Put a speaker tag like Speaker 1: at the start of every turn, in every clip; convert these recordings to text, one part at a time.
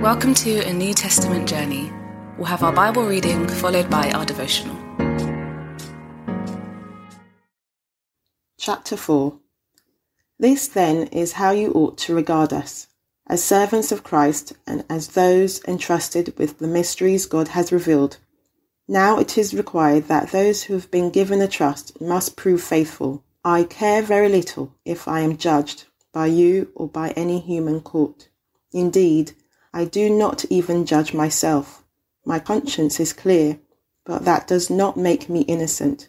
Speaker 1: Welcome to a New Testament journey. We'll have our Bible reading followed by our devotional.
Speaker 2: Chapter 4 This then is how you ought to regard us, as servants of Christ and as those entrusted with the mysteries God has revealed. Now it is required that those who have been given a trust must prove faithful. I care very little if I am judged by you or by any human court. Indeed, I do not even judge myself. My conscience is clear, but that does not make me innocent.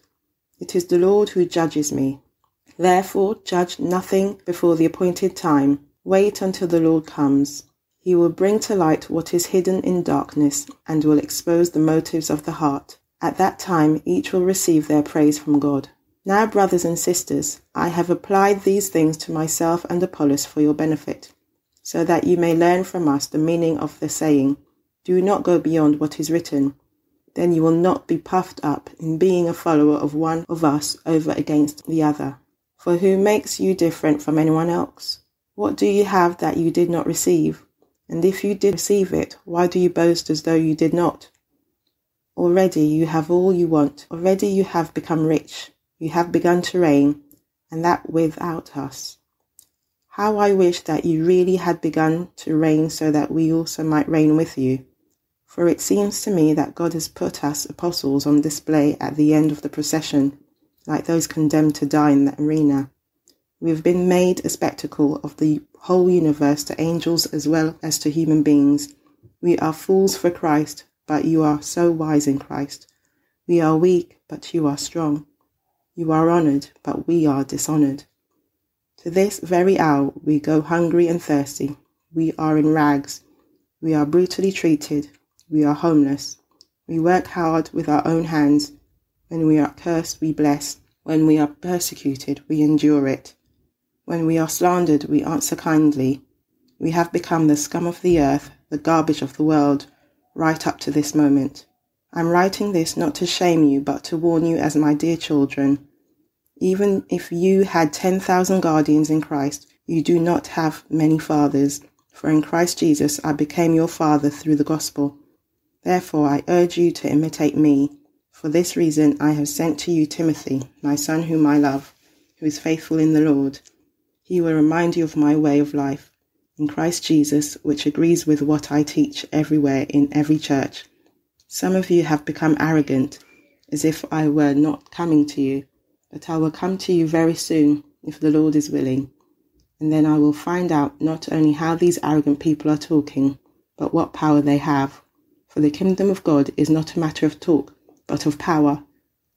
Speaker 2: It is the Lord who judges me. Therefore, judge nothing before the appointed time. Wait until the Lord comes. He will bring to light what is hidden in darkness and will expose the motives of the heart. At that time, each will receive their praise from God. Now, brothers and sisters, I have applied these things to myself and Apollos for your benefit so that you may learn from us the meaning of the saying, Do not go beyond what is written. Then you will not be puffed up in being a follower of one of us over against the other. For who makes you different from anyone else? What do you have that you did not receive? And if you did receive it, why do you boast as though you did not? Already you have all you want. Already you have become rich. You have begun to reign, and that without us. How I wish that you really had begun to reign so that we also might reign with you. For it seems to me that God has put us apostles on display at the end of the procession, like those condemned to die in the arena. We have been made a spectacle of the whole universe to angels as well as to human beings. We are fools for Christ, but you are so wise in Christ. We are weak, but you are strong. You are honored, but we are dishonored. To this very hour we go hungry and thirsty. We are in rags. We are brutally treated. We are homeless. We work hard with our own hands. When we are cursed, we bless. When we are persecuted, we endure it. When we are slandered, we answer kindly. We have become the scum of the earth, the garbage of the world, right up to this moment. I'm writing this not to shame you, but to warn you as my dear children. Even if you had 10,000 guardians in Christ, you do not have many fathers, for in Christ Jesus I became your father through the gospel. Therefore I urge you to imitate me. For this reason I have sent to you Timothy, my son whom I love, who is faithful in the Lord. He will remind you of my way of life in Christ Jesus, which agrees with what I teach everywhere in every church. Some of you have become arrogant, as if I were not coming to you but I will come to you very soon, if the Lord is willing. And then I will find out not only how these arrogant people are talking, but what power they have. For the kingdom of God is not a matter of talk, but of power.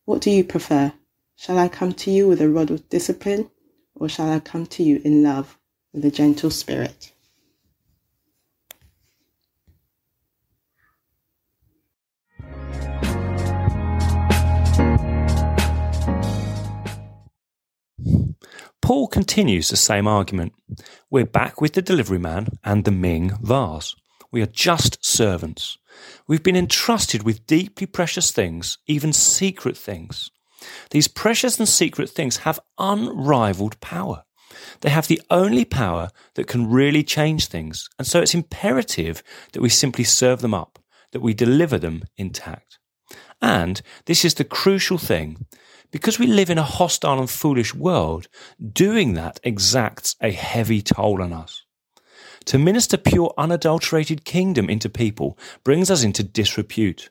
Speaker 2: What do you prefer? Shall I come to you with a rod of discipline, or shall I come to you in love with a gentle spirit?
Speaker 3: Paul continues the same argument. We're back with the delivery man and the Ming vase. We are just servants. We've been entrusted with deeply precious things, even secret things. These precious and secret things have unrivaled power. They have the only power that can really change things. And so it's imperative that we simply serve them up, that we deliver them intact. And this is the crucial thing because we live in a hostile and foolish world, doing that exacts a heavy toll on us. To minister pure unadulterated kingdom into people brings us into disrepute.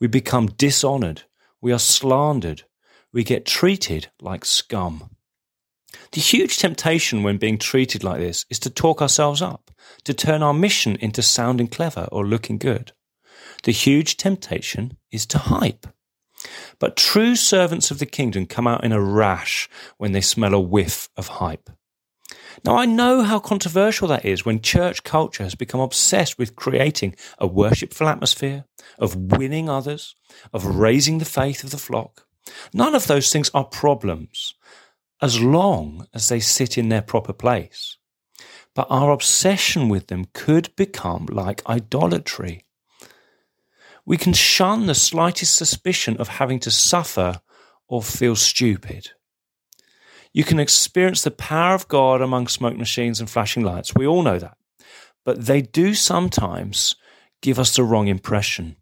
Speaker 3: We become dishonored. We are slandered. We get treated like scum. The huge temptation when being treated like this is to talk ourselves up, to turn our mission into sounding clever or looking good. The huge temptation is to hype. But true servants of the kingdom come out in a rash when they smell a whiff of hype. Now, I know how controversial that is when church culture has become obsessed with creating a worshipful atmosphere, of winning others, of raising the faith of the flock. None of those things are problems, as long as they sit in their proper place. But our obsession with them could become like idolatry we can shun the slightest suspicion of having to suffer or feel stupid. You can experience the power of God among smoke machines and flashing lights. We all know that. but they do sometimes give us the wrong impression.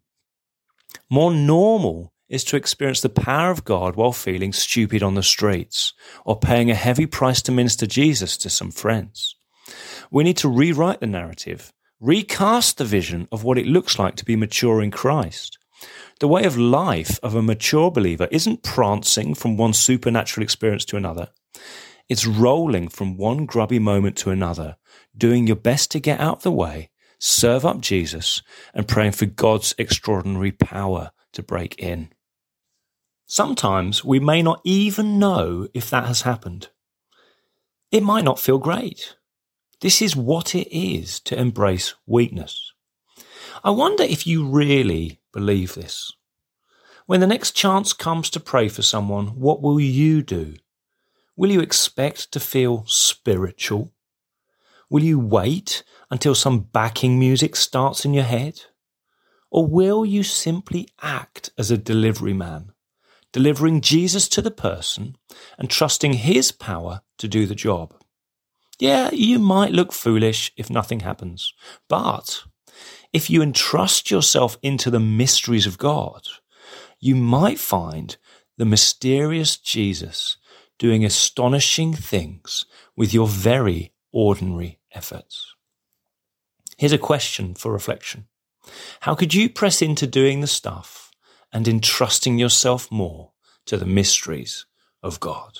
Speaker 3: More normal is to experience the power of God while feeling stupid on the streets or paying a heavy price to minister Jesus to some friends. We need to rewrite the narrative, recast the vision of what it looks like to be mature in Christ. The way of life of a mature believer isn't prancing from one supernatural experience to another. It's rolling from one grubby moment to another, doing your best to get out of the way, serve up Jesus, and praying for God's extraordinary power to break in. Sometimes we may not even know if that has happened. It might not feel great. This is what it is to embrace weakness. I wonder if you really believe this. When the next chance comes to pray for someone, what will you do? Will you expect to feel spiritual? Will you wait until some backing music starts in your head? Or will you simply act as a delivery man, delivering Jesus to the person and trusting his power to do the job? Yeah, you might look foolish if nothing happens, but if you entrust yourself into the mysteries of God, you might find the mysterious Jesus doing astonishing things with your very ordinary efforts. Here's a question for reflection. How could you press into doing the stuff and entrusting yourself more to the mysteries of God?